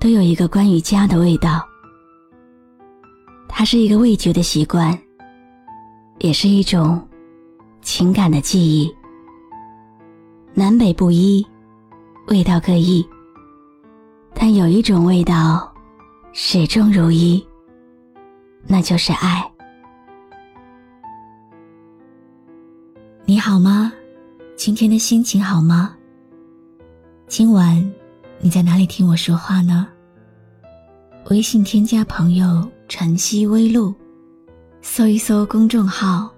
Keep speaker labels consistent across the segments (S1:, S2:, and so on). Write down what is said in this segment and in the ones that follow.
S1: 都有一个关于家的味道。它是一个味觉的习惯，也是一种情感的记忆。南北不一，味道各异，但有一种味道始终如一，那就是爱。你好吗？今天的心情好吗？今晚你在哪里听我说话呢？微信添加朋友“晨曦微露”，搜一搜公众号，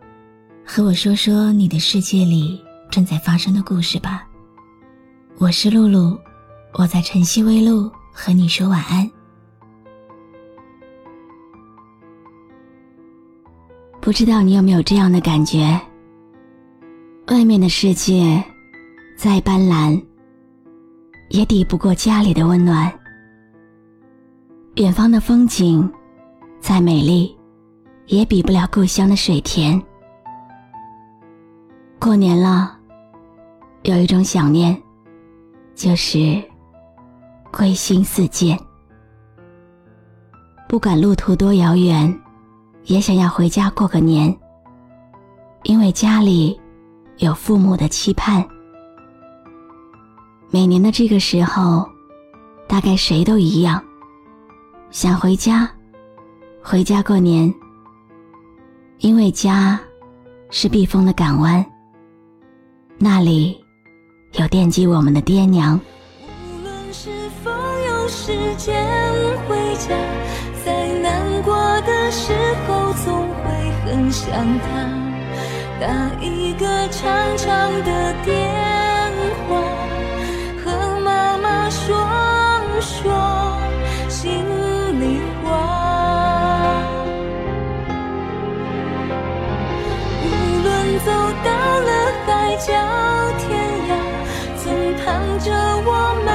S1: 和我说说你的世界里正在发生的故事吧。我是露露，我在晨曦微露和你说晚安。不知道你有没有这样的感觉？外面的世界再斑斓。也抵不过家里的温暖。远方的风景再美丽，也比不了故乡的水田。过年了，有一种想念，就是归心似箭。不管路途多遥远，也想要回家过个年，因为家里有父母的期盼。每年的这个时候，大概谁都一样，想回家，回家过年。因为家是避风的港湾，那里有惦记我们的爹娘。
S2: 无论是否有时间回家，在难过的时候总会很想他，打一个长长的电说心里话，无论走到了海角天涯，总盼着我们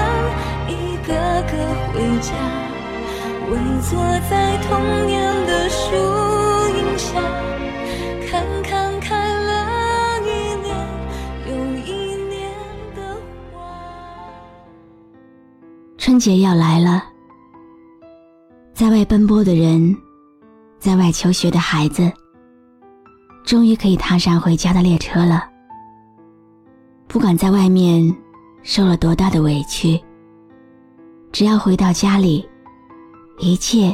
S2: 一个个回家，围坐在童年的树荫下。
S1: 春节要来了，在外奔波的人，在外求学的孩子，终于可以踏上回家的列车了。不管在外面受了多大的委屈，只要回到家里，一切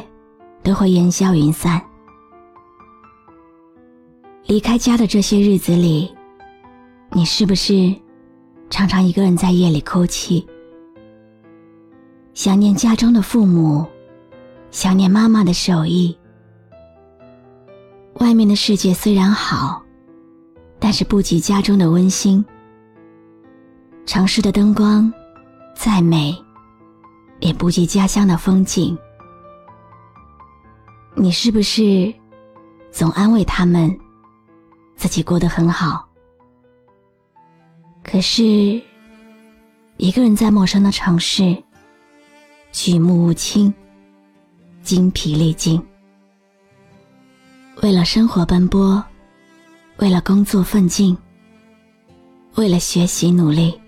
S1: 都会烟消云散。离开家的这些日子里，你是不是常常一个人在夜里哭泣？想念家中的父母，想念妈妈的手艺。外面的世界虽然好，但是不及家中的温馨。城市的灯光再美，也不及家乡的风景。你是不是总安慰他们，自己过得很好？可是，一个人在陌生的城市。举目无亲，精疲力尽。为了生活奔波，为了工作奋进，为了学习努力，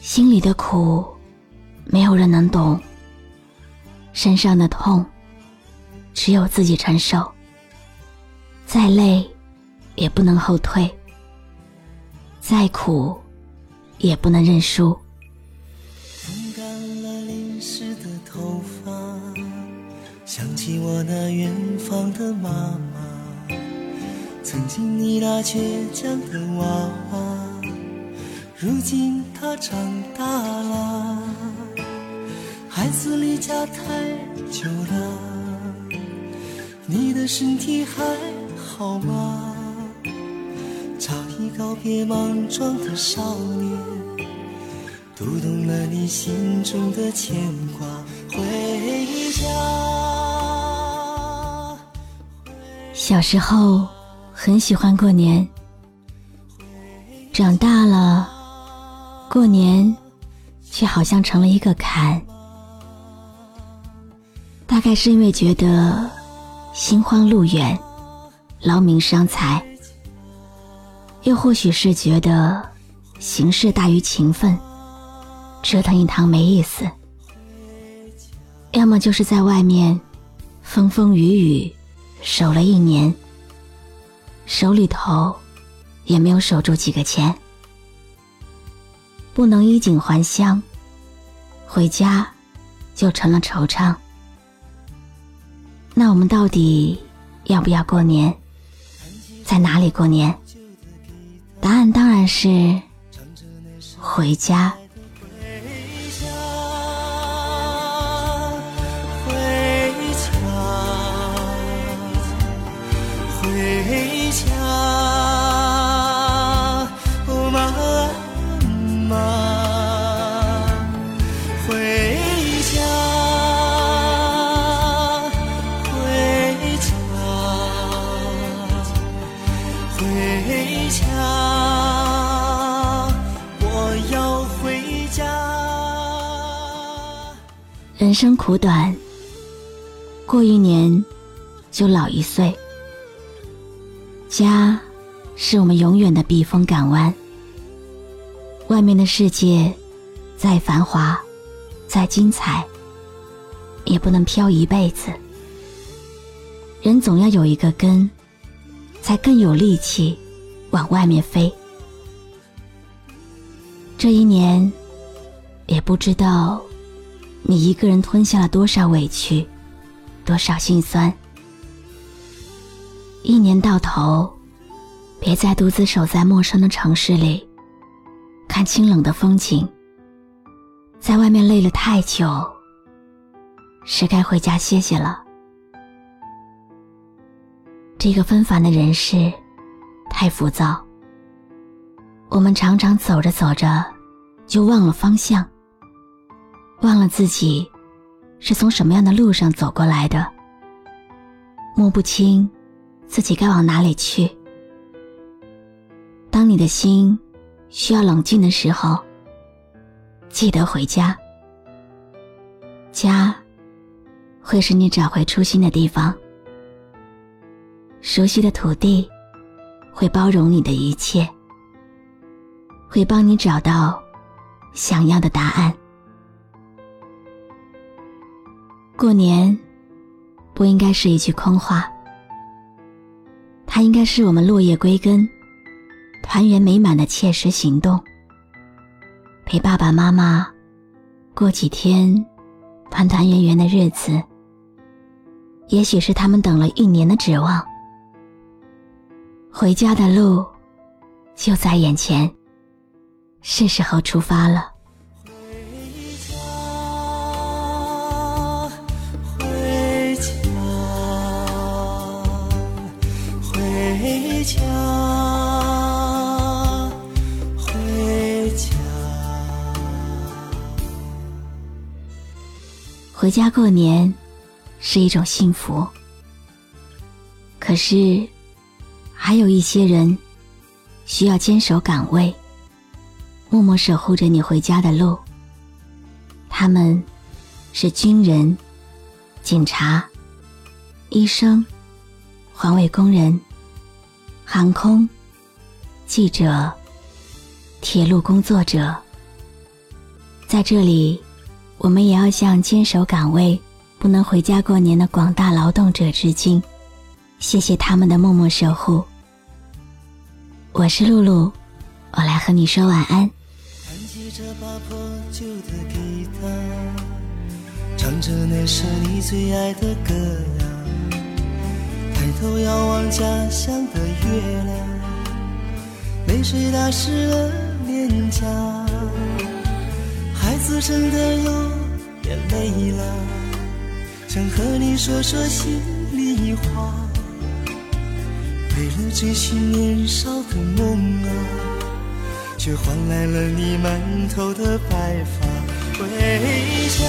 S1: 心里的苦没有人能懂，身上的痛只有自己承受。再累也不能后退，再苦也不能认输。
S3: 我那远方的妈妈，曾经你那倔强的娃娃，如今他长大了，孩子离家太久了，你的身体还好吗？早已告别莽撞的少年，读懂了你心中的牵挂。回家。
S1: 小时候很喜欢过年，长大了，过年却好像成了一个坎。大概是因为觉得心慌路远，劳民伤财，又或许是觉得形式大于情分，折腾一趟没意思。要么就是在外面风风雨雨守了一年，手里头也没有守住几个钱，不能衣锦还乡，回家就成了惆怅。那我们到底要不要过年？在哪里过年？答案当然是回家。回家，回家，回家，我要回家人生苦短，过一年就老一岁。家是我们永远的避风港湾。外面的世界再繁华、再精彩，也不能飘一辈子。人总要有一个根，才更有力气往外面飞。这一年，也不知道。你一个人吞下了多少委屈，多少心酸？一年到头，别再独自守在陌生的城市里，看清冷的风景。在外面累了太久，是该回家歇歇了。这个纷繁的人世，太浮躁。我们常常走着走着，就忘了方向。忘了自己是从什么样的路上走过来的，摸不清自己该往哪里去。当你的心需要冷静的时候，记得回家。家会是你找回初心的地方，熟悉的土地会包容你的一切，会帮你找到想要的答案。过年不应该是一句空话，它应该是我们落叶归根、团圆美满的切实行动。陪爸爸妈妈过几天团团圆圆的日子，也许是他们等了一年的指望。回家的路就在眼前，是时候出发了。
S3: 回家，回家，
S1: 回家回家过年是一种幸福。可是，还有一些人需要坚守岗位，默默守护着你回家的路。他们，是军人、警察、医生、环卫工人。航空记者、铁路工作者，在这里，我们也要向坚守岗位、不能回家过年的广大劳动者致敬，谢谢他们的默默守护。我是露露，我来和你说晚安。
S3: 弹起这把破旧的吉他，唱着那首你最爱的歌谣。抬头遥望家乡的月亮，泪水打湿了脸颊。我真的有点累了，想和你说说心里话。为了这些年少的梦啊，却换来了你满头的白发。回家，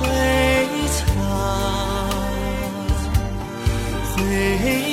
S3: 回家，回。